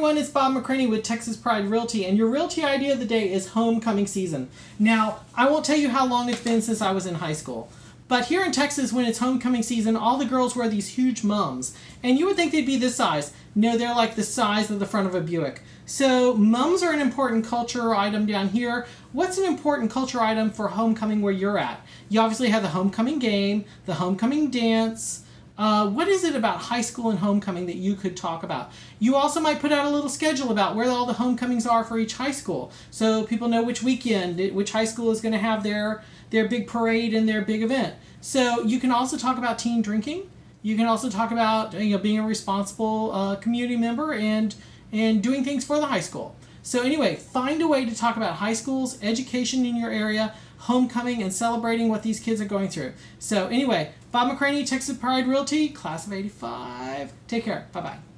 everyone, it's Bob McCranie with Texas Pride Realty, and your realty idea of the day is homecoming season. Now, I won't tell you how long it's been since I was in high school, but here in Texas, when it's homecoming season, all the girls wear these huge mums, and you would think they'd be this size. No, they're like the size of the front of a Buick. So, mums are an important culture item down here. What's an important culture item for homecoming where you're at? You obviously have the homecoming game, the homecoming dance. Uh, what is it about high school and homecoming that you could talk about? You also might put out a little schedule about where all the homecomings are for each high school, so people know which weekend, which high school is going to have their their big parade and their big event. So you can also talk about teen drinking. You can also talk about you know being a responsible uh, community member and and doing things for the high school. So anyway, find a way to talk about high schools, education in your area, homecoming, and celebrating what these kids are going through. So anyway, Bob McCranie, Texas Pride Realty, class of 85. Take care. Bye-bye.